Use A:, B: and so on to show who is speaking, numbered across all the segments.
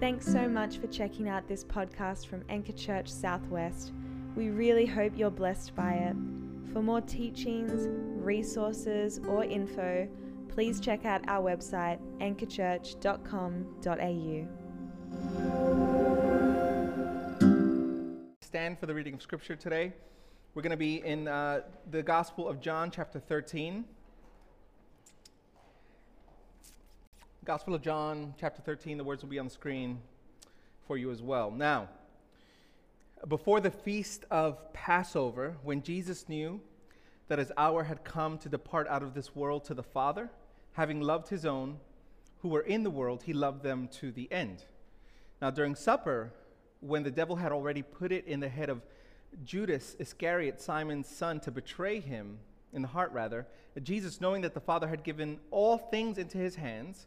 A: Thanks so much for checking out this podcast from Anchor Church Southwest. We really hope you're blessed by it. For more teachings, resources, or info, please check out our website anchorchurch.com.au.
B: Stand for the reading of Scripture today. We're going to be in uh, the Gospel of John, chapter 13. Gospel of John, chapter 13. The words will be on the screen for you as well. Now, before the feast of Passover, when Jesus knew that his hour had come to depart out of this world to the Father, having loved his own who were in the world, he loved them to the end. Now, during supper, when the devil had already put it in the head of Judas Iscariot, Simon's son, to betray him, in the heart rather, Jesus, knowing that the Father had given all things into his hands,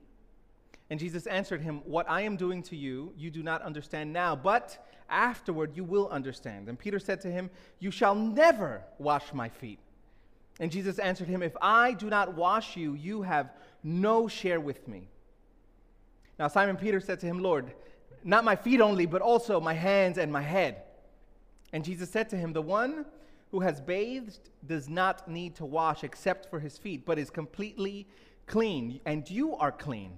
B: And Jesus answered him, What I am doing to you, you do not understand now, but afterward you will understand. And Peter said to him, You shall never wash my feet. And Jesus answered him, If I do not wash you, you have no share with me. Now Simon Peter said to him, Lord, not my feet only, but also my hands and my head. And Jesus said to him, The one who has bathed does not need to wash except for his feet, but is completely clean. And you are clean,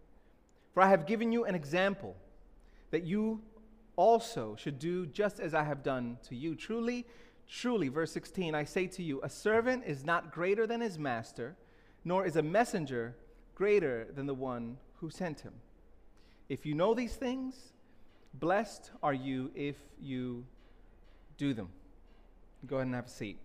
B: For I have given you an example that you also should do just as I have done to you. Truly, truly, verse 16, I say to you, a servant is not greater than his master, nor is a messenger greater than the one who sent him. If you know these things, blessed are you if you do them. Go ahead and have a seat.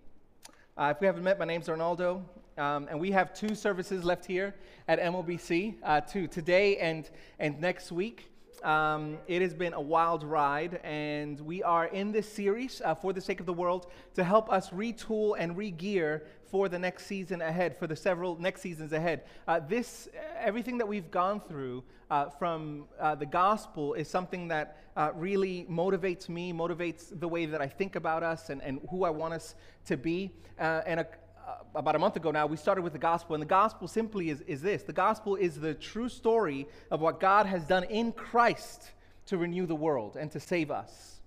B: Uh, if we haven't met, my name's Arnaldo, um, and we have two services left here at MOBC, uh, two today and, and next week. Um, it has been a wild ride, and we are in this series uh, for the sake of the world to help us retool and re-gear for the next season ahead, for the several next seasons ahead. Uh, this, everything that we've gone through uh, from uh, the gospel is something that uh, really motivates me, motivates the way that I think about us and, and who I want us to be. Uh, and a, Uh, about a month ago now, we started with the gospel. And the gospel simply is, is this the gospel is the true story of what God has done in Christ to renew the world and to save us.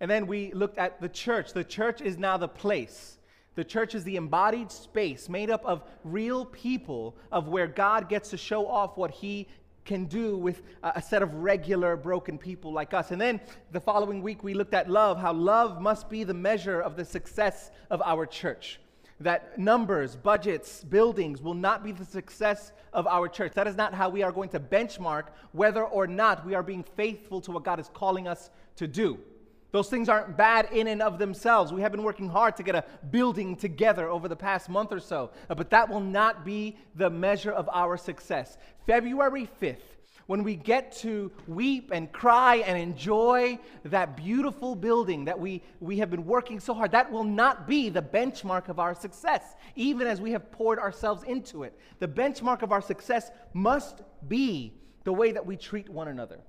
B: And then we looked at the church. The church is now the place. The church is the embodied space made up of real people, of where God gets to show off what He can do with a set of regular broken people like us. And then the following week, we looked at love, how love must be the measure of the success of our church that numbers, budgets, buildings will not be the success of our church. That is not how we are going to benchmark whether or not we are being faithful to what God is calling us to do. Those things aren't bad in and of themselves. We have been working hard to get a building together over the past month or so, but that will not be the measure of our success. February 5th, when we get to weep and cry and enjoy that beautiful building that we, we have been working so hard, that will not be the benchmark of our success, even as we have poured ourselves into it. The benchmark of our success must be the way that we treat one another,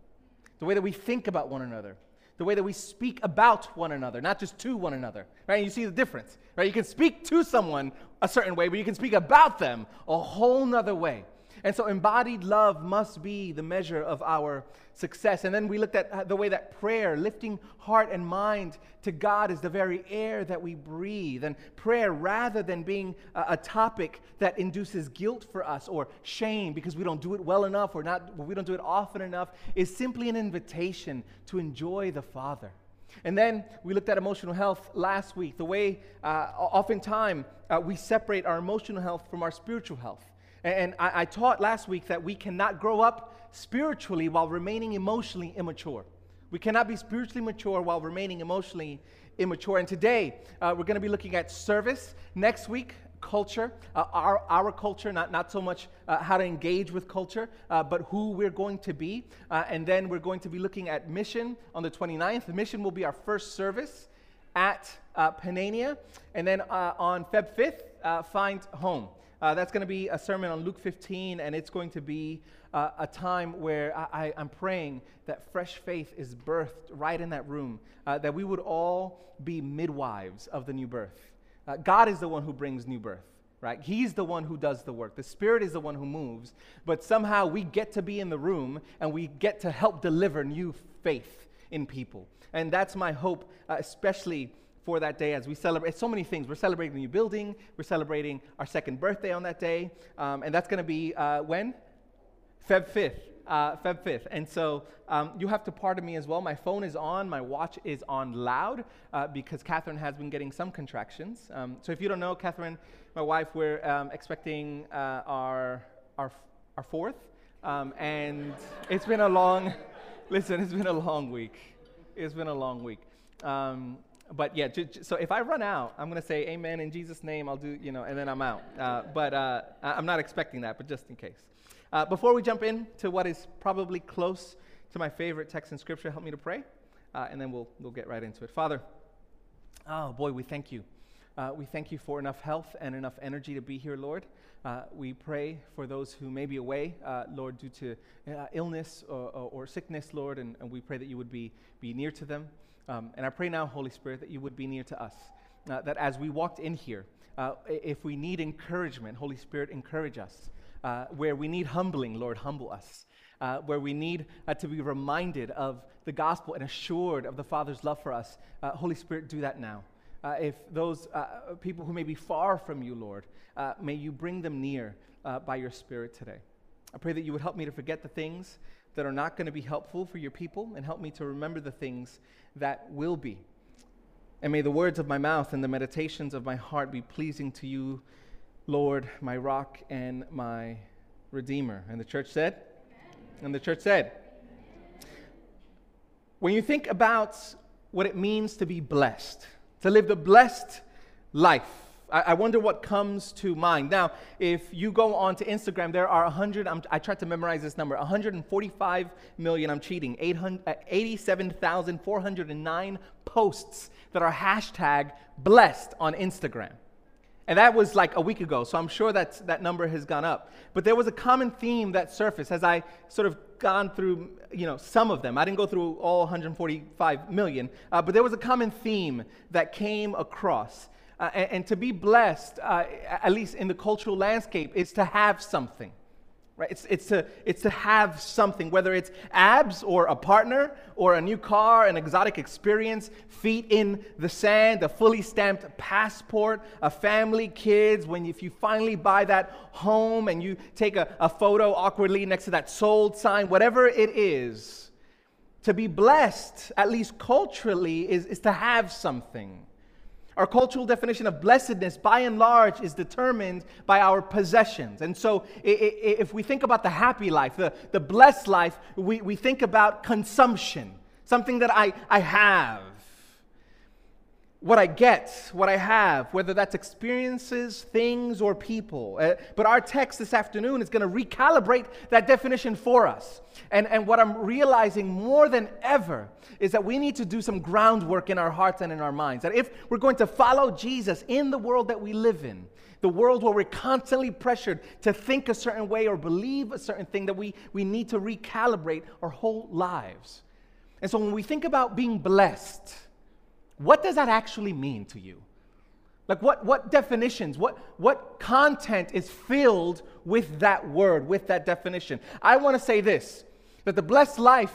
B: the way that we think about one another. The way that we speak about one another, not just to one another, right? You see the difference, right? You can speak to someone a certain way, but you can speak about them a whole nother way. And so embodied love must be the measure of our success. And then we looked at the way that prayer, lifting heart and mind to God, is the very air that we breathe. And prayer, rather than being a, a topic that induces guilt for us or shame because we don't do it well enough or not, we don't do it often enough, is simply an invitation to enjoy the Father And then we looked at emotional health last week, the way uh, oftentimes uh, we separate our emotional health from our spiritual health. And I, I taught last week that we cannot grow up spiritually while remaining emotionally immature. We cannot be spiritually mature while remaining emotionally immature. And today, uh, we're going to be looking at service. Next week, culture, uh, our, our culture, not, not so much uh, how to engage with culture, uh, but who we're going to be. Uh, and then we're going to be looking at mission on the 29th. The mission will be our first service at uh, Panania. And then on Feb 5th, find home. That's going to be a sermon on Luke 15, and it's going to be a time where I, am praying that fresh faith is birthed right in that room, that we would all be midwives of the new birth. Uh, God is the one who brings new birth, right? He's the one who does the work. The Spirit is the one who moves, but somehow we get to be in the room and we get to help deliver new faith in people. And that's my hope, uh, especially for that day as we celebrate so many things. We're celebrating the new building, we're celebrating our second birthday on that day, um, and that's going to be uh, when? Feb 5th uh, Feb 5th. And so um, you have to pardon me as well. My phone is on, my watch is on loud uh, because Catherine has been getting some contractions. Um, so if you don't know, Catherine, my wife, we're um, expecting uh, our, our, our fourth. Um, and it's been a long, listen, it's been a long week. It's been a long week. Um, but yeah, j- j- so if I run out, I'm going to say amen in Jesus' name. I'll do, you know, and then I'm out. Uh, but uh, I'm not expecting that, but just in case. Uh, before we jump into what is probably close to my favorite text in Scripture, help me to pray, uh, and then we'll, we'll get right into it. Father, oh boy, we thank you. Uh, we thank you for enough health and enough energy to be here, Lord. Uh, we pray for those who may be away, Lord, due to illness or, or, or, sickness, Lord, and, and, we pray that you would be, be near to them. Um, and I pray now, Holy Spirit, that you would be near to us. that as we walked in here, if we need encouragement, Holy Spirit, encourage us. Uh, where we need humbling, Lord, humble us. Uh, where we need uh, to be reminded of the gospel and assured of the Father's love for us. Uh, Holy Spirit, do that now. Uh, if those uh, people who may be far from you, Lord, may you bring them near by your Spirit today. I pray that you would help me to forget the things that are not going to be helpful for your people and help me to remember the things that will be. And may the words of my mouth and the meditations of my heart be pleasing to you Lord, my rock and my redeemer. And the church said? And the church said, when you think about what it means to be blessed, to live the blessed life, I, I wonder what comes to mind. Now, if you go on to Instagram, there are 100, I'm, i tried to memorize this number 145 million, I'm cheating, 87,409 posts that are hashtag blessed on Instagram. And that was like a week ago, so I'm sure that that number has gone up. But there was a common theme that surfaced as I sort of gone through, you know, some of them. I didn't go through all 145 million, uh, but there was a common theme that came across. Uh, and, and, to be blessed, uh, at least in the cultural landscape, is to have something. Right? It's, it's, to, it's to have something, whether it's abs or a partner or a new car, an exotic experience, feet in the sand, a fully stamped passport, a family, kids. When if you finally buy that home and you take a, a photo awkwardly next to that sold sign, whatever it is, to be blessed, at least culturally, is, is to have something. Our cultural definition of blessedness, by and large, is determined by our possessions. And so, if we think about the happy life, the, the blessed life, we, we think about consumption, something that I, I have what I get, what I have, whether that's experiences, things, or people. Uh, but our text this afternoon is going to recalibrate that definition for us. And, and what I'm realizing more than ever is that we need to do some groundwork in our hearts and in our minds. That if we're going to follow Jesus in the world that we live in, the world where we're constantly pressured to think a certain way or believe a certain thing, that we, we need to recalibrate our whole lives. And so when we think about being blessed, what does that actually mean to you? Like, what, what definitions, what, what content is filled with that word, with that definition? I want to say this that the blessed life,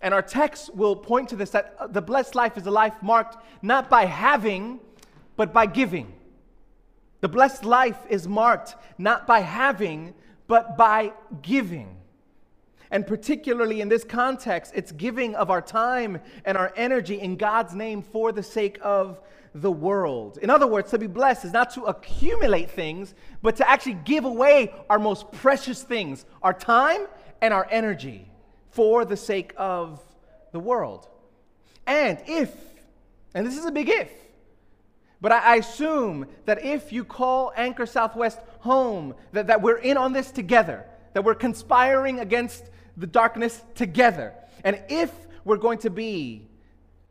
B: and our text will point to this, that uh, the blessed life is a life marked not by having, but by giving. The blessed life is marked not by having, but by giving. And particularly in this context, it's giving of our time and our energy in God's name for the sake of the world. In other words, to be blessed is not to accumulate things, but to actually give away our most precious things, our time and our energy, for the sake of the world. And if, and this is a big if, but I, assume that if you call Anchor Southwest home, that, that we're in on this together, that we're conspiring against the darkness together. And if we're going to be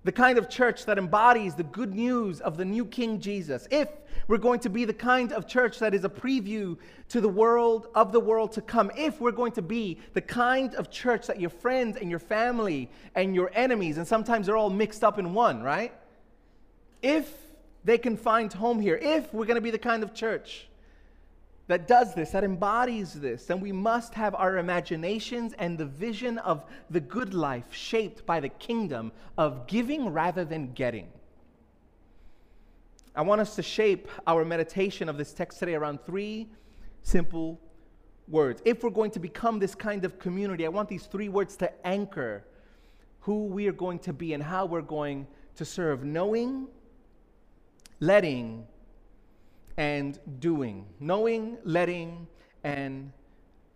B: the kind of church that embodies the good news of the new King Jesus, if we're going to be the kind of church that is a preview to the world of the world to come, if we're going to be the kind of church that your friends and your family and your enemies, and sometimes they're all mixed up in one, right? If they can find home here, if we're going to be the kind of church that does this, that embodies this, then we must have our imaginations and the vision of the good life shaped by the kingdom of giving rather than getting. I want us to shape our meditation of this text today around three simple words. If we're going to become this kind of community, I want these three words to anchor who we are going to be and how we're going to serve knowing, letting, and doing. Knowing, letting, and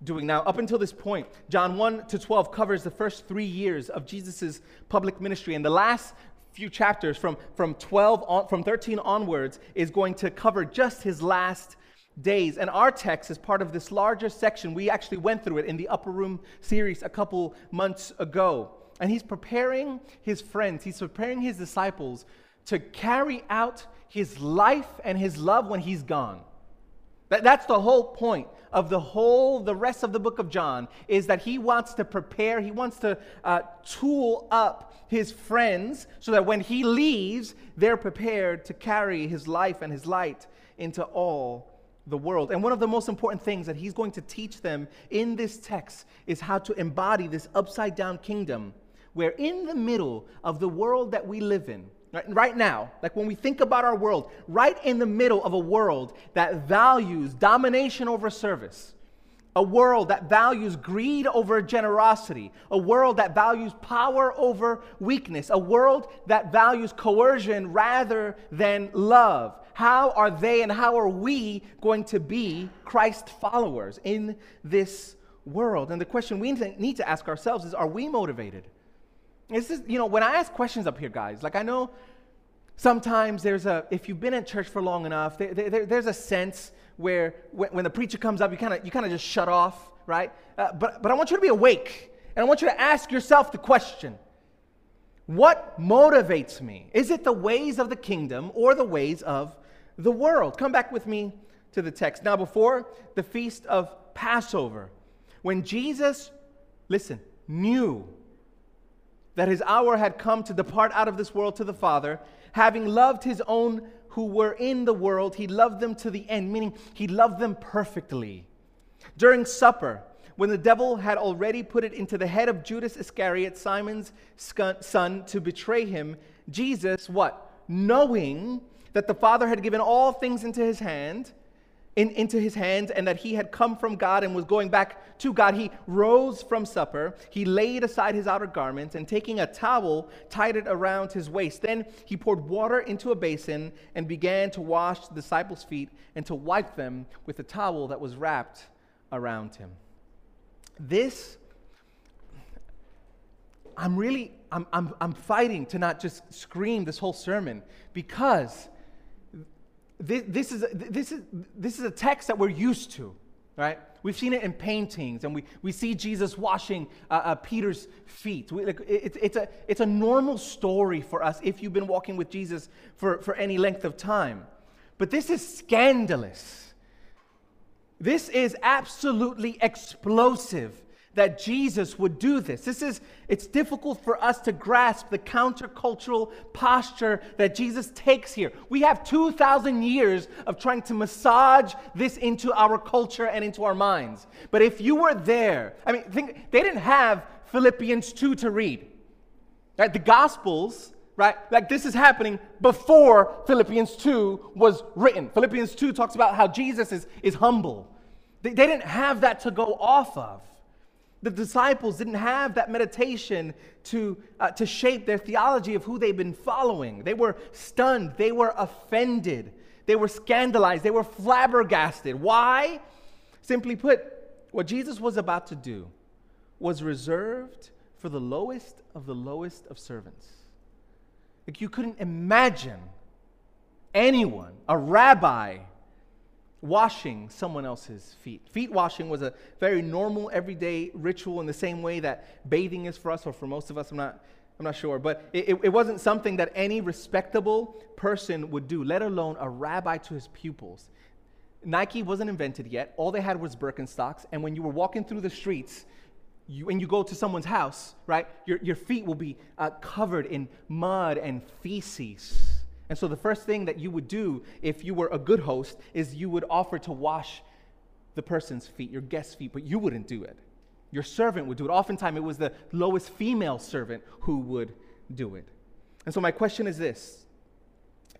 B: doing. Now, up until this point, John 1 to 12 covers the first three years of Jesus' public ministry. And the last few chapters from, from 12 on, from 13 onwards is going to cover just his last days. And our text is part of this larger section. We actually went through it in the Upper Room series a couple months ago. And he's preparing his friends, he's preparing his disciples to carry out his life and his love when he's gone. That, that's the whole point of the whole, the rest of the book of John, is that he wants to prepare, he wants to uh, tool up his friends so that when he leaves, they're prepared to carry his life and his light into all the world. And one of the most important things that he's going to teach them in this text is how to embody this upside down kingdom where, in the middle of the world that we live in, Right, right now, like when we think about our world, right in the middle of a world that values domination over service, a world that values greed over generosity, a world that values power over weakness, a world that values coercion rather than love. How are they and how are we going to be Christ followers in this world? And the question we need to ask ourselves is are we motivated? This is, you know, when I ask questions up here, guys, like I know sometimes there's a, if you've been in church for long enough, there, there, there's a sense where when, when the preacher comes up, you kind of you kind of just shut off, right? Uh, but, but I want you to be awake, and I want you to ask yourself the question What motivates me? Is it the ways of the kingdom or the ways of the world? Come back with me to the text. Now, before the feast of Passover, when Jesus, listen, knew that his hour had come to depart out of this world to the Father, having loved his own who were in the world, he loved them to the end, meaning he loved them perfectly. During supper, when the devil had already put it into the head of Judas Iscariot, Simon's son, to betray him, Jesus, what? Knowing that the Father had given all things into his hand, in, into his hands and that he had come from God and was going back to God, he rose from supper. He laid aside his outer garments and taking a towel, tied it around his waist. Then he poured water into a basin and began to wash the disciples' feet and to wipe them with the towel that was wrapped around him. This, I'm really, I'm, I'm, I'm fighting to not just scream this whole sermon because this, is, this, is, this is a text that we're used to, right? We've seen it in paintings, and we, we see Jesus washing uh, uh, Peter's feet. We, like, it, it's, a, it's a normal story for us if you've been walking with Jesus for, for any length of time. But this is scandalous. This is absolutely explosive that Jesus would do this. This is it's difficult for us to grasp the countercultural posture that Jesus takes here. We have 2000 years of trying to massage this into our culture and into our minds. But if you were there, I mean think they didn't have Philippians 2 to read. Right? The gospels right? Like this is happening before Philippians 2 was written. Philippians 2 talks about how Jesus is, is humble. They, they didn't have that to go off of. The disciples didn't have that meditation to, uh, to shape their theology of who they've been following. They were stunned, they were offended, they were scandalized, they were flabbergasted. Why? Simply put, what Jesus was about to do was reserved for the lowest of the lowest of servants. Like you couldn't imagine anyone, a rabbi, washing someone else's feet. Feet washing was a very normal, everyday ritual in the same way that bathing is for us, or for most of us. I'm not, I'm not sure. But it, it wasn't something that any respectable person would do, let alone a rabbi to his pupils. Nike wasn't invented yet. All they had was Birkenstocks. And when you were walking through the streets, you, when you go to someone's house, right, your, your feet will be uh, covered in mud and feces. And so the first thing that you would do if you were a good host is you would offer to wash the person's feet, your guest's feet, but you wouldn't do it. Your servant would do it. Oftentimes it was the lowest female servant who would do it. And so my question is this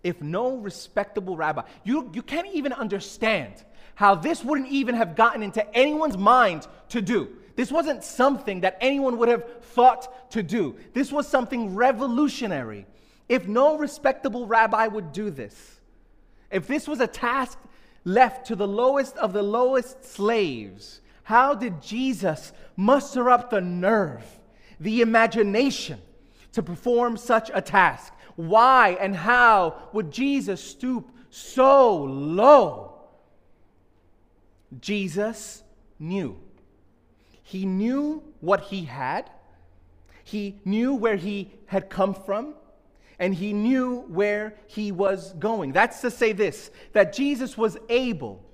B: if no respectable rabbi, you, you can't even understand how this wouldn't even have gotten into anyone's mind to do. This wasn't something that anyone would have thought to do. This was something revolutionary. If no respectable rabbi would do this, if this was a task left to the lowest of the lowest slaves, how did Jesus muster up the nerve, the imagination to perform such a task? Why and how would Jesus stoop so low? Jesus knew. He knew what he had, he knew where he had come from, and he knew where he was going. That's to say this that Jesus was able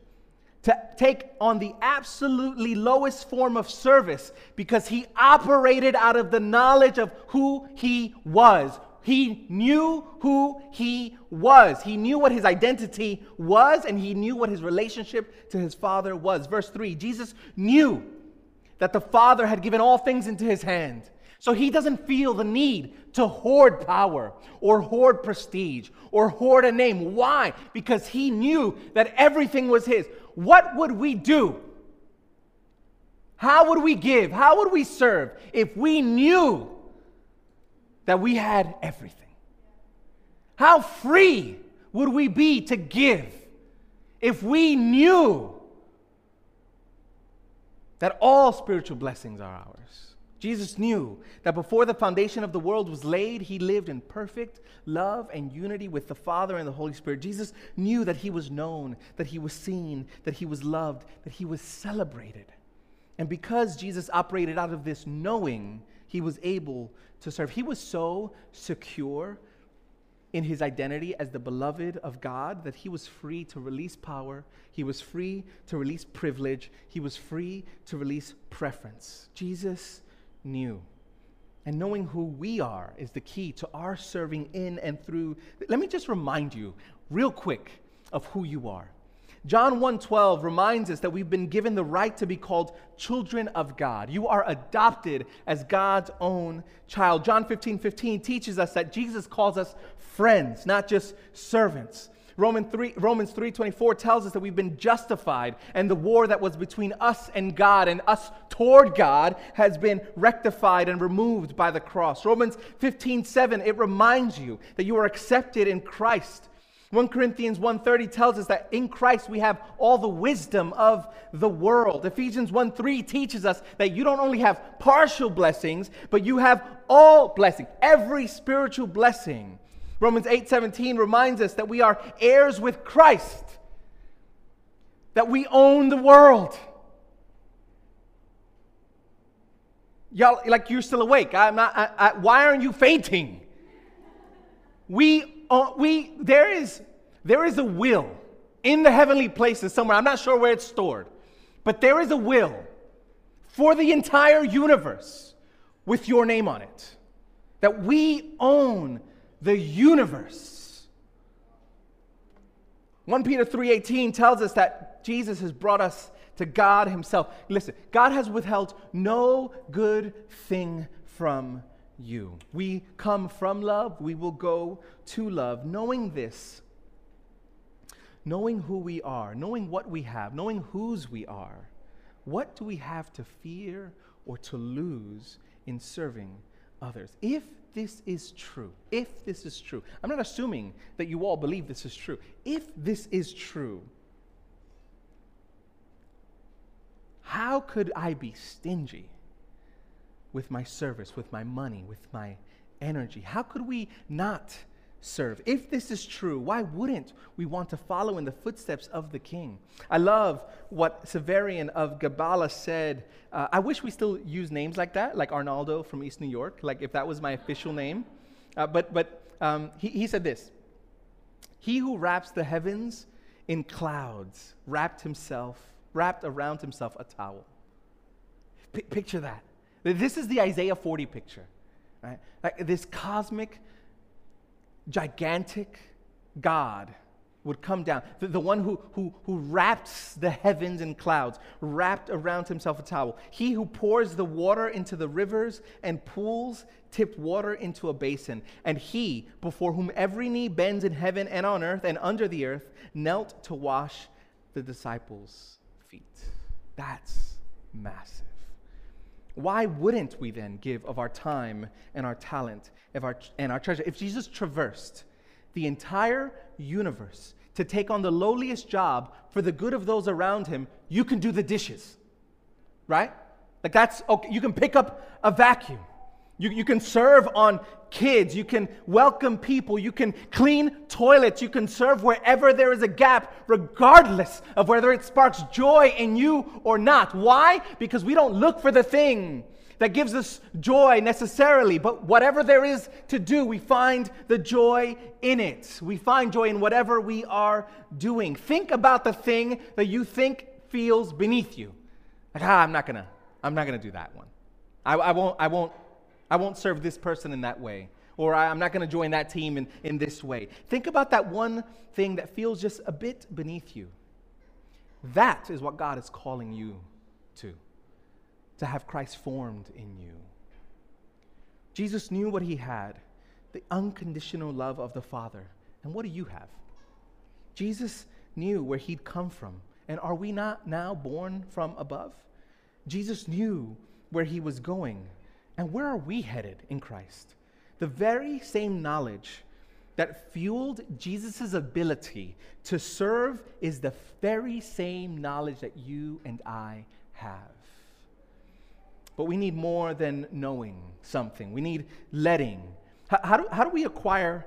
B: to take on the absolutely lowest form of service because he operated out of the knowledge of who he was. He knew who he was. He knew what his identity was, and he knew what his relationship to his Father was. Verse 3 Jesus knew that the Father had given all things into his hand so he doesn't feel the need to hoard power or hoard prestige or hoard a name. Why? Because he knew that everything was his. What would we do? How would we give? How would we serve if we knew that we had everything? How free would we be to give if we knew that all spiritual blessings are ours? Jesus knew that before the foundation of the world was laid, he lived in perfect love and unity with the Father and the Holy Spirit. Jesus knew that he was known, that he was seen, that he was loved, that he was celebrated. And because Jesus operated out of this knowing, he was able to serve. He was so secure in his identity as the beloved of God that he was free to release power, he was free to release privilege, he was free to release preference. Jesus knew. And knowing who we are is the key to our serving in and through. Let me just remind you, real quick, of who you are. John 1:12 reminds us that we've been given the right to be called children of God. You are adopted as God's own child. John 15:15 15 teaches us that Jesus calls us friends, not just servants. Romans 3, Romans 3.24 tells us that we've been justified and the war that was between us and God and us toward God has been rectified and removed by the cross. Romans 15.7, it reminds you that you are accepted in Christ. 1 Corinthians 1:30 tells us that in Christ we have all the wisdom of the world. Ephesians 1:3 teaches us that you don't only have partial blessings, but you have all blessing, every spiritual blessing Romans 8:17 reminds us that we are heirs with Christ. That we own the world. Y'all, like you're still awake. I'm not, I, I, why aren't you fainting? We, uh, we, there is, there is a will in the heavenly places somewhere. I'm not sure where it's stored, but there is a will for the entire universe with your name on it. That we own the universe. 1 Peter 3:18 tells us that Jesus has brought us to God himself. Listen, God has withheld no good thing from you. We come from love, we will go to love. Knowing this, knowing who we are, knowing what we have, knowing whose we are, what do we have to fear or to lose in serving others. If this is true, if this is true, I'm not assuming that you all believe this is true. If this is true, how could I be stingy with my service, with my money, with my energy? How could we not serve? If this is true, why wouldn't we want to follow in the footsteps of the king? I love what Severian of Gabala said. Uh, I wish we still use names like that, like Arnaldo from East New York, like if that was my official name. Uh, but but um, he, he said this He who wraps the heavens in clouds wrapped himself, wrapped around himself a towel. P- picture that. This is the Isaiah 40 picture. Right? Like this cosmic, gigantic God would come down. The, the one who, who, who wraps the heavens in clouds, wrapped around himself a towel. He who pours the water into the rivers and pools tipped water into a basin. And he, before whom every knee bends in heaven and on earth and under the earth, knelt to wash the disciples' feet. That's massive. Why wouldn't we then give of our time and our talent our, and our treasure? If Jesus traversed the entire universe to take on the lowliest job for the good of those around him, you can do the dishes, right? Like that's okay. You can pick up a vacuum. You, you can serve on kids. You can welcome people. You can clean toilets. You can serve wherever there is a gap, regardless of whether it sparks joy in you or not. Why? Because we don't look for the thing that gives us joy necessarily, but whatever there is to do, we find the joy in it. We find joy in whatever we are doing. Think about the thing that you think feels beneath you. Like, ah, I'm not gonna, I'm not gonna do that one. I, I won't, I won't I won't serve this person in that way. Or I'm not going to join that team in, in this way. Think about that one thing that feels just a bit beneath you. That is what God is calling you to, to have Christ formed in you. Jesus knew what he had the unconditional love of the Father. And what do you have? Jesus knew where he'd come from. And are we not now born from above? Jesus knew where he was going. And where are we headed in Christ? The very same knowledge that fueled Jesus' ability to serve is the very same knowledge that you and I have. But we need more than knowing something, we need letting. How, do, how do we acquire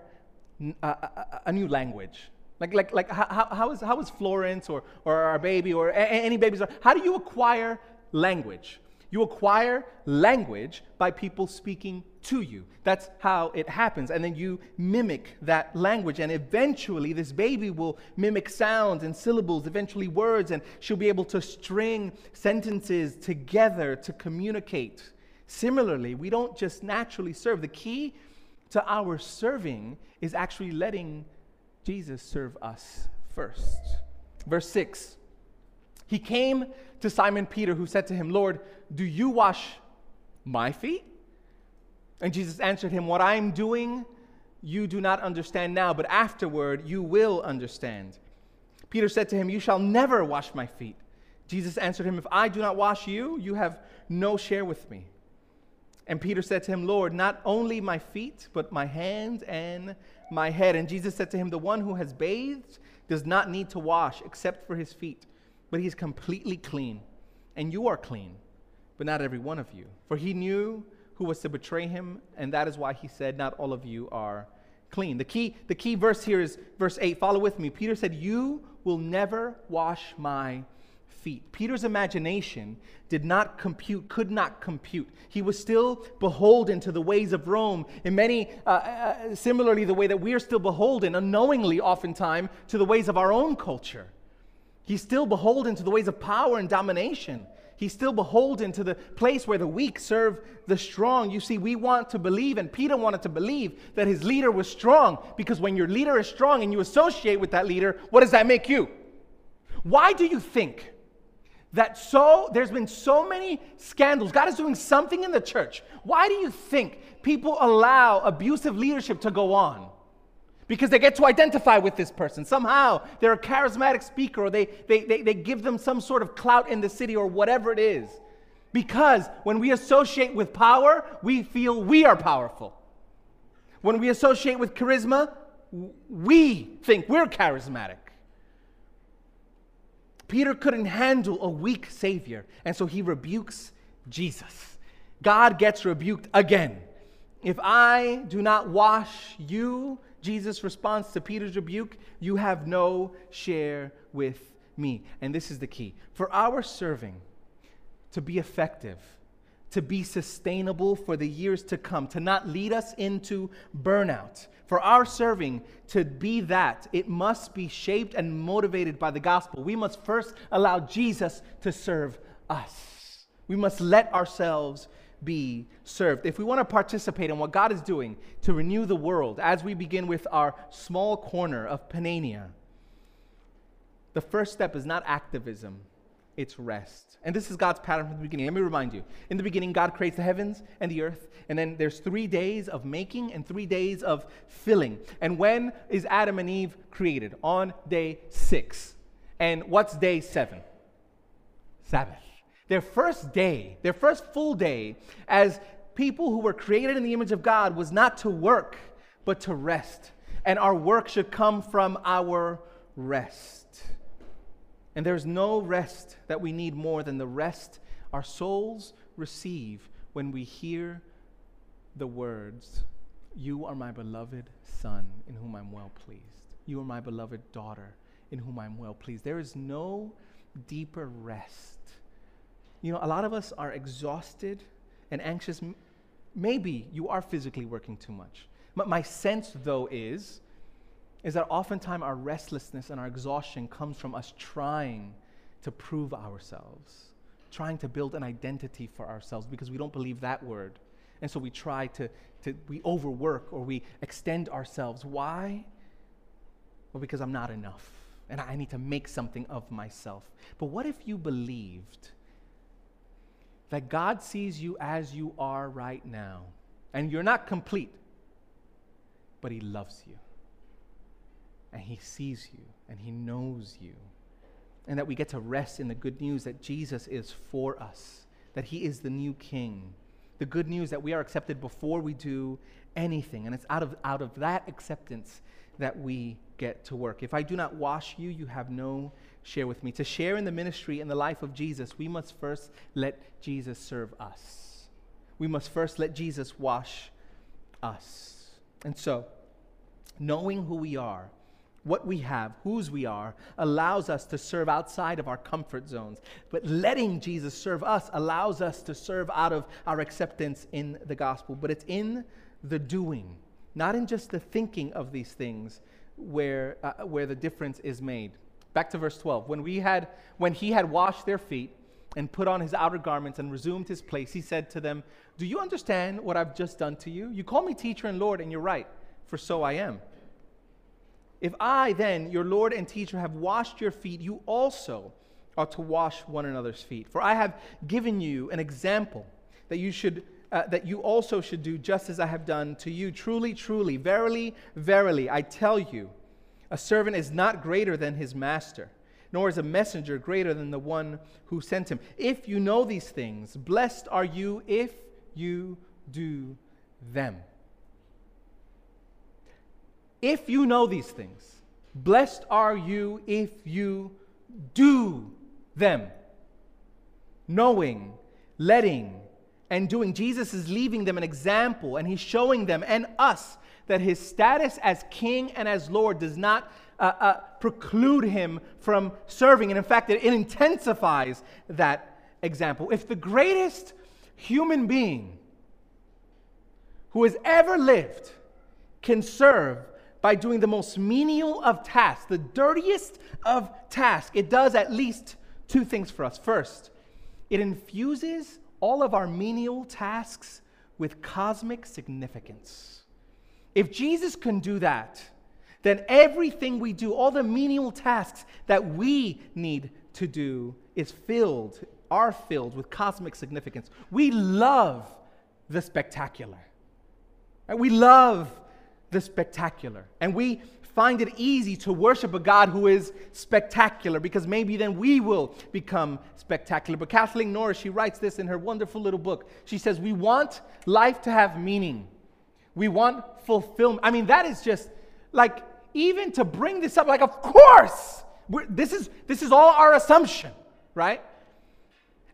B: a, a, a new language? Like, like, like how, how, is, how is Florence or, or our baby or any babies? How do you acquire language? You acquire language by people speaking to you. That's how it happens. And then you mimic that language. And eventually, this baby will mimic sounds and syllables, eventually, words, and she'll be able to string sentences together to communicate. Similarly, we don't just naturally serve. The key to our serving is actually letting Jesus serve us first. Verse 6 He came to Simon Peter, who said to him, Lord, do you wash my feet? And Jesus answered him, What I'm doing, you do not understand now, but afterward you will understand. Peter said to him, You shall never wash my feet. Jesus answered him, If I do not wash you, you have no share with me. And Peter said to him, Lord, not only my feet, but my hands and my head. And Jesus said to him, The one who has bathed does not need to wash except for his feet, but he's completely clean. And you are clean but not every one of you. For he knew who was to betray him, and that is why he said, Not all of you are clean. The key, the key verse here is verse 8. Follow with me. Peter said, You will never wash my feet. Peter's imagination did not compute, could not compute. He was still beholden to the ways of Rome, in many, uh, uh, similarly, the way that we are still beholden, unknowingly, oftentimes, to the ways of our own culture. He's still beholden to the ways of power and domination. He's still beholden to the place where the weak serve the strong. You see, we want to believe, and Peter wanted to believe that his leader was strong because when your leader is strong and you associate with that leader, what does that make you? Why do you think that so there's been so many scandals? God is doing something in the church. Why do you think people allow abusive leadership to go on? Because they get to identify with this person. Somehow they're a charismatic speaker or they, they, they, they give them some sort of clout in the city or whatever it is. Because when we associate with power, we feel we are powerful. When we associate with charisma, we think we're charismatic. Peter couldn't handle a weak Savior, and so he rebukes Jesus. God gets rebuked again. If I do not wash you, Jesus responds to Peter's rebuke, you have no share with me. And this is the key. For our serving to be effective, to be sustainable for the years to come, to not lead us into burnout, for our serving to be that, it must be shaped and motivated by the gospel. We must first allow Jesus to serve us. We must let ourselves be served. If we want to participate in what God is doing to renew the world, as we begin with our small corner of Panania, the first step is not activism, it's rest. And this is God's pattern from the beginning. Let me remind you. In the beginning, God creates the heavens and the earth, and then there's three days of making and three days of filling. And when is Adam and Eve created? On day six. And what's day seven? Sabbath. Their first day, their first full day as people who were created in the image of God was not to work, but to rest. And our work should come from our rest. And there's no rest that we need more than the rest our souls receive when we hear the words, You are my beloved Son, in whom I'm well pleased. You are my beloved daughter, in whom I'm well pleased. There is no deeper rest. You know, a lot of us are exhausted and anxious. Maybe you are physically working too much. But my sense, though, is is that oftentimes our restlessness and our exhaustion comes from us trying to prove ourselves, trying to build an identity for ourselves because we don't believe that word. And so we try to, to we overwork or we extend ourselves. Why? Well, because I'm not enough and I need to make something of myself. But what if you believed that God sees you as you are right now and you're not complete, but He loves you? and He sees you and He knows you. And that we get to rest in the good news that Jesus is for us, that He is the new King. The good news that we are accepted before we do anything. And it's out of, out of that acceptance that we get to work. If I do not wash you, you have no share with me. To share in the ministry and the life of Jesus, we must first let Jesus serve us. We must first let Jesus wash us. And so, knowing who we are, what we have, whose we are, allows us to serve outside of our comfort zones. But letting Jesus serve us allows us to serve out of our acceptance in the gospel. But it's in the doing, not in just the thinking of these things, where, uh, where the difference is made. Back to verse 12. When, we had, when he had washed their feet and put on his outer garments and resumed his place, he said to them, Do you understand what I've just done to you? You call me teacher and Lord, and you're right, for so I am. If I, then, your Lord and teacher, have washed your feet, you also ought to wash one another's feet. For I have given you an example that you should. Uh, that you also should do just as I have done to you. Truly, truly, verily, verily, I tell you, a servant is not greater than his master, nor is a messenger greater than the one who sent him. If you know these things, blessed are you if you do them. If you know these things, blessed are you if you do them. Knowing, letting, and doing. Jesus is leaving them an example, and he's showing them and us that his status as king and as Lord does not uh, uh, preclude him from serving. And in fact, it, it intensifies that example. If the greatest human being who has ever lived can serve by doing the most menial of tasks, the dirtiest of tasks, it does at least two things for us. First, it infuses all of our menial tasks with cosmic significance. If Jesus can do that, then everything we do, all the menial tasks that we need to do, is filled, are filled with cosmic significance. We love the spectacular. And we love the spectacular. And we find it easy to worship a God who is spectacular because maybe then we will become spectacular. But Kathleen Norris, she writes this in her wonderful little book. She says, We want life to have meaning, we want fulfillment. I mean, that is just like, even to bring this up, like, of course, this is, this is all our assumption, right?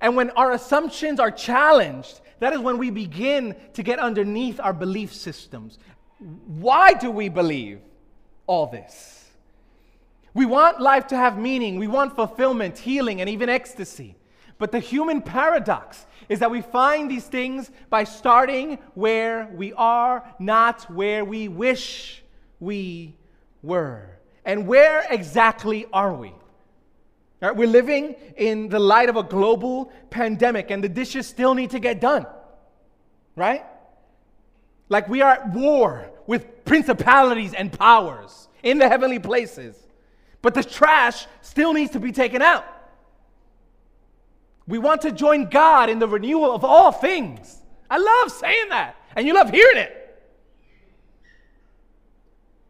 B: And when our assumptions are challenged, that is when we begin to get underneath our belief systems. Why do we believe all this? We want life to have meaning, we want fulfillment, healing, and even ecstasy. But the human paradox is that we find these things by starting where we are, not where we wish we were. And where exactly are we? Right, we're living in the light of a global pandemic, and the dishes still need to get done. Right? Like we are at war with principalities and powers in the heavenly places. But the trash still needs to be taken out. We want to join God in the renewal of all things. I love saying that, and you love hearing it.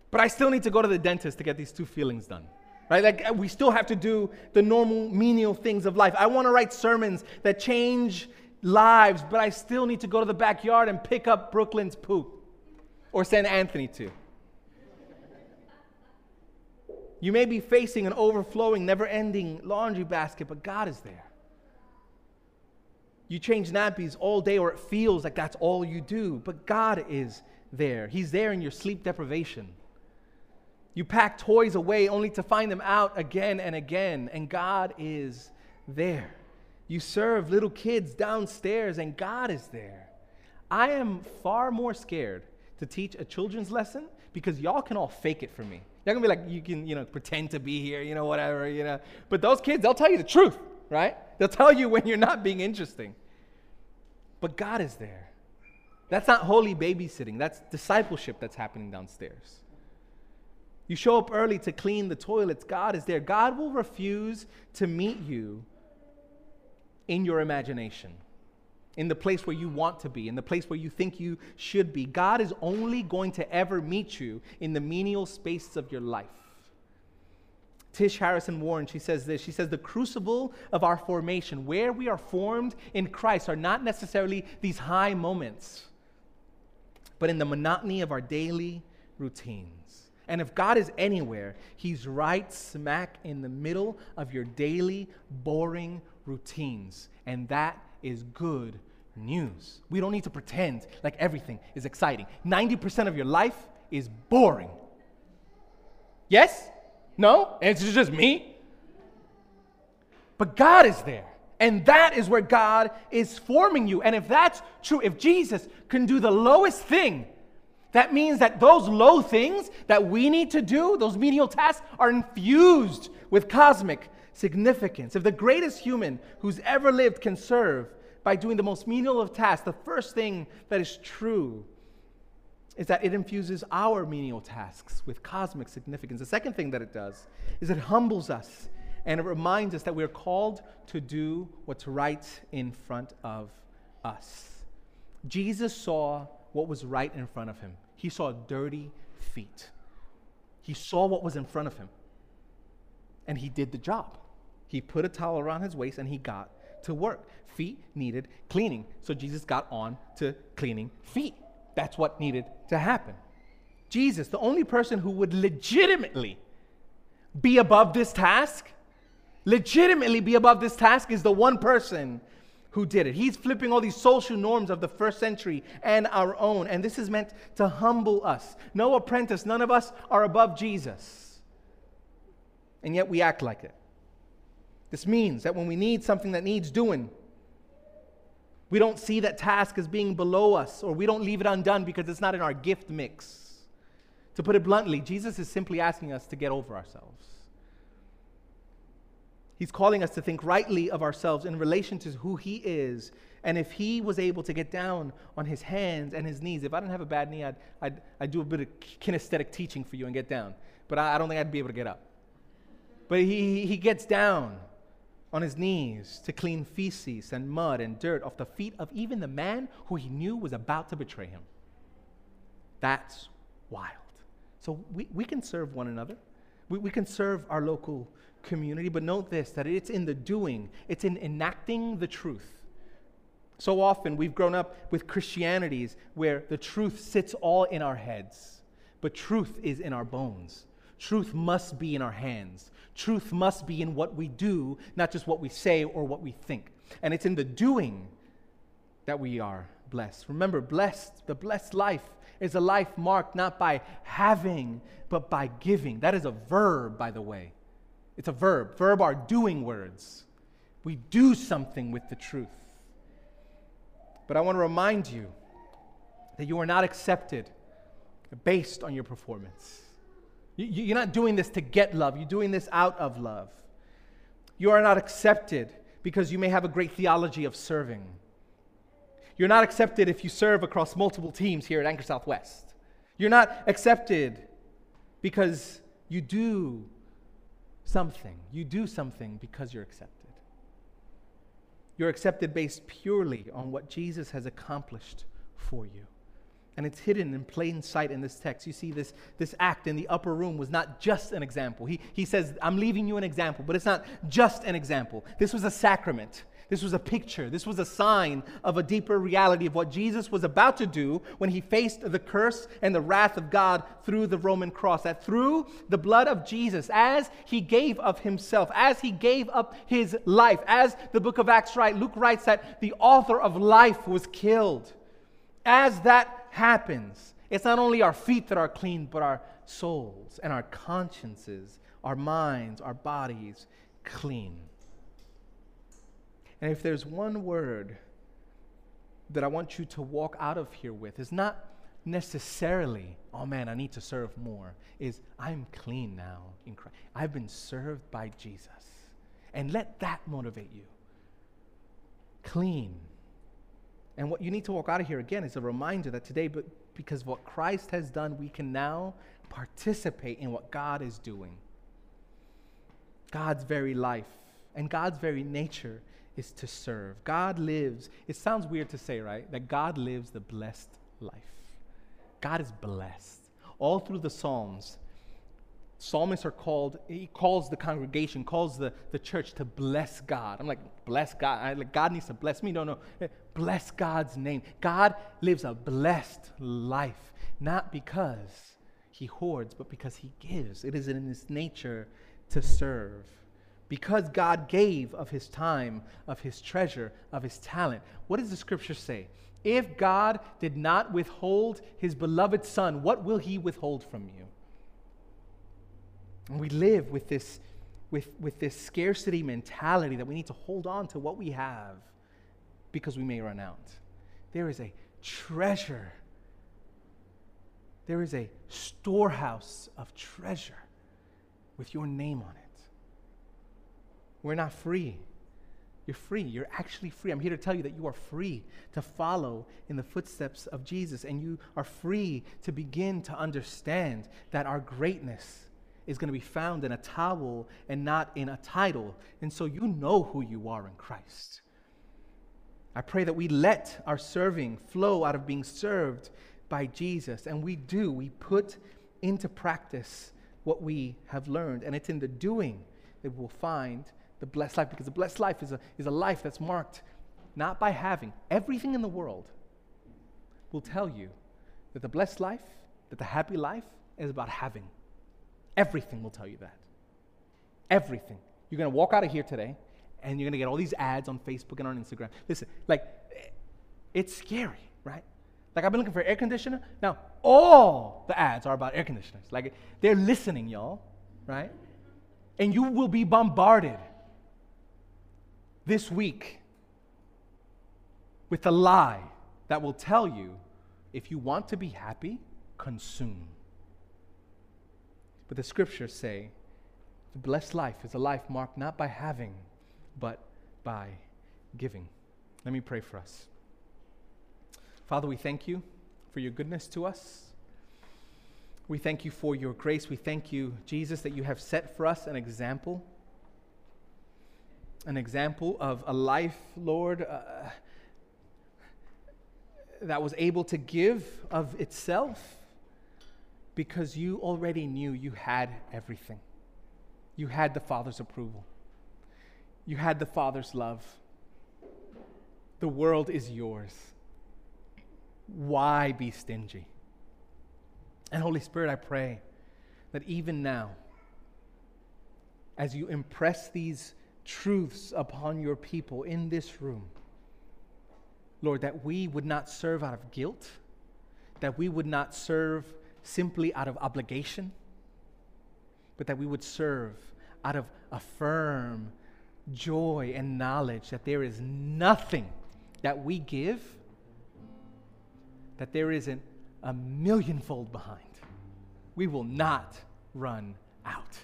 B: But I still need to go to the dentist to get these two feelings done. Right? Like we still have to do the normal menial things of life. I want to write sermons that change lives, but I still need to go to the backyard and pick up Brooklyn's poop or send Anthony to. You may be facing an overflowing, never ending laundry basket, but God is there. You change nappies all day, or it feels like that's all you do, but God is there. He's there in your sleep deprivation. You pack toys away only to find them out again and again, and God is there. You serve little kids downstairs, and God is there. I am far more scared to teach a children's lesson because y'all can all fake it for me. Y'all gonna be like, you can, you know, pretend to be here, you know, whatever, you know. But those kids, they'll tell you the truth, right? They'll tell you when you're not being interesting. But God is there. That's not holy babysitting, that's discipleship that's happening downstairs. You show up early to clean the toilets, God is there. God will refuse to meet you in your imagination, in the place where you want to be, in the place where you think you should be. God is only going to ever meet you in the menial spaces of your life. Tish Harrison Warren, she says this. She says, The crucible of our formation, where we are formed in Christ, are not necessarily these high moments, but in the monotony of our daily routines. And if God is anywhere, He's right smack in the middle of your daily, boring routines. And that is good news. We don't need to pretend like everything is exciting. 90% of your life is boring. Yes? No? It's just me? But God is there. And that is where God is forming you. And if that's true, if Jesus can do the lowest thing, that means that those low things that we need to do, those menial tasks, are infused with cosmic significance. If the greatest human who's ever lived can serve by doing the most menial of tasks, the first thing that is true is that it infuses our menial tasks with cosmic significance. The second thing that it does is it humbles us and it reminds us that we're called to do what's right in front of us. Jesus saw what was right in front of him. He saw dirty feet. He saw what was in front of him. And he did the job. He put a towel around his waist and he got to work. Feet needed cleaning. So Jesus got on to cleaning feet. That's what needed to happen. Jesus, the only person who would legitimately be above this task, legitimately be above this task, is the one person who did it. He's flipping all these social norms of the first century and our own. And this is meant to humble us. No apprentice, none of us are above Jesus. And yet we act like it. This means that when we need something that needs doing, we don't see that task as being below us, or we don't leave it undone because it's not in our gift mix. To put it bluntly, Jesus is simply asking us to get over ourselves. He's calling us to think rightly of ourselves in relation to who He is. And if He was able to get down on His hands and His knees, if I didn't have a bad knee, I'd, I'd, I'd do a bit of kinesthetic teaching for you and get down. But I, I don't think I'd be able to get up. But He, he gets down on his knees to clean feces and mud and dirt off the feet of even the man who he knew was about to betray him. That's wild. So we, we can serve one another. We, we can serve our local community, but note this that it's in the doing, it's in enacting the truth. So often we've grown up with Christianities where the truth sits all in our heads, but truth is in our bones. Truth must be in our hands. Truth must be in what we do, not just what we say or what we think. And it's in the doing that we are blessed. Remember, blessed, the blessed life is a life marked not by having, but by giving. That is a verb, by the way. It's a verb. Verb are doing words. We do something with the truth. But I want to remind you that you are not accepted based on your performance. You're not doing this to get love, you're doing this out of love. You are not accepted because you may have a great theology of serving. You're not accepted if you serve across multiple teams here at Anchor Southwest. You're not accepted because you do something. You do something because you're accepted. You're accepted based purely on what Jesus has accomplished for you. And it's hidden in plain sight in this text. You see, this, this act in the upper room was not just an example. He, he says, I'm leaving you an example, but it's not just an example. This was a sacrament. This was a picture. This was a sign of a deeper reality of what Jesus was about to do when he faced the curse and the wrath of God through the Roman cross. That through the blood of Jesus, as he gave of himself, as he gave up his life, as the book of Acts writes, Luke writes that the author of life was killed. As that happens, it's not only our feet that are clean, but our souls and our consciences, our minds, our bodies clean. And if there's one word that I want you to walk out of here with, is not necessarily, oh man, I need to serve more, is I'm clean now in Christ. I've been served by Jesus. And let that motivate you. Clean. And what you need to walk out of here again is a reminder that today, but because what Christ has done, we can now participate in what God is doing. God's very life and God's very nature is to serve. God lives, it sounds weird to say, right? That God lives the blessed life. God is blessed. All through the Psalms, psalmists are called, he calls the congregation, calls the, the church to bless God. I'm like, bless God. I, like, God needs to bless me. No, no. Bless God's name. God lives a blessed life, not because he hoards, but because he gives. It is in his nature to serve because God gave of his time, of his treasure, of his talent. What does the scripture say? If God did not withhold his beloved son, what will he withhold from you? And we live with this, with, with this scarcity mentality that we need to hold on to what we have because we may run out. There is a treasure, there is a storehouse of treasure with your name on it. We're not free. You're free. You're actually free. I'm here to tell you that you are free to follow in the footsteps of Jesus, and you are free to begin to understand that our greatness is going to be found in a towel and not in a title. And so you know who you are in Christ. I pray that we let our serving flow out of being served by Jesus, and we do. We put into practice what we have learned, and it's in the doing that we'll find the blessed life because the blessed life is a, is a life that's marked not by having. Everything in the world will tell you that the blessed life, that the happy life is about having. Everything will tell you that. Everything. You're going to walk out of here today and you're going to get all these ads on Facebook and on Instagram. Listen, like, it's scary, right? Like, I've been looking for air conditioner. Now, all the ads are about air conditioners. Like, they're listening, y'all, right? And you will be bombarded this week with a lie that will tell you if you want to be happy, consume. But the scriptures say the blessed life is a life marked not by having, but by giving. Let me pray for us. Father, we thank you for your goodness to us. We thank you for your grace. We thank you, Jesus, that you have set for us an example an example of a life, Lord, uh, that was able to give of itself because you already knew you had everything. You had the Father's approval, you had the Father's love. The world is yours. Why be stingy? And Holy Spirit, I pray that even now, as you impress these truths upon your people in this room, Lord, that we would not serve out of guilt, that we would not serve simply out of obligation, but that we would serve out of a firm joy and knowledge that there is nothing that we give that there isn't a millionfold behind. We will not run out.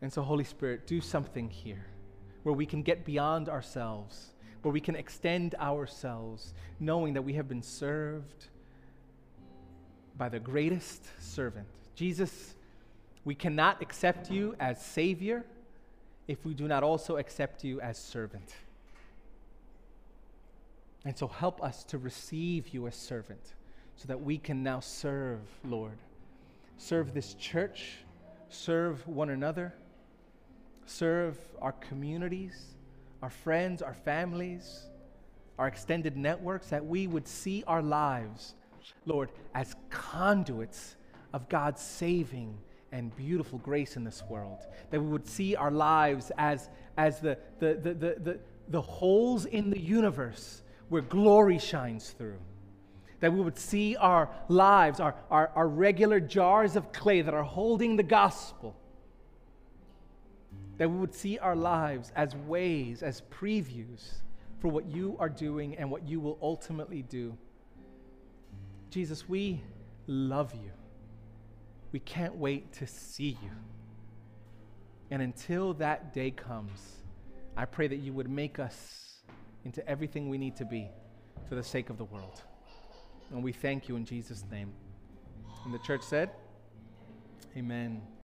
B: And so, Holy Spirit, do something here where we can get beyond ourselves, where we can extend ourselves, knowing that we have been served by the greatest servant. Jesus, we cannot accept you as Savior if we do not also accept you as servant. And so help us to receive you as servant so that we can now serve, Lord. Serve this church, serve one another, serve our communities, our friends, our families, our extended networks, that we would see our lives, Lord, as conduits of God's saving and beautiful grace in this world. That we would see our lives as, as the, the, the, the, the, holes in the universe where glory shines through. That we would see our lives, our, our, our regular jars of clay that are holding the gospel. That we would see our lives as ways, as previews for what you are doing and what you will ultimately do. Jesus, we love you. We can't wait to see you. And until that day comes, I pray that you would make us into everything we need to be for the sake of the world. And we thank you in Jesus' name. And the church said, Amen.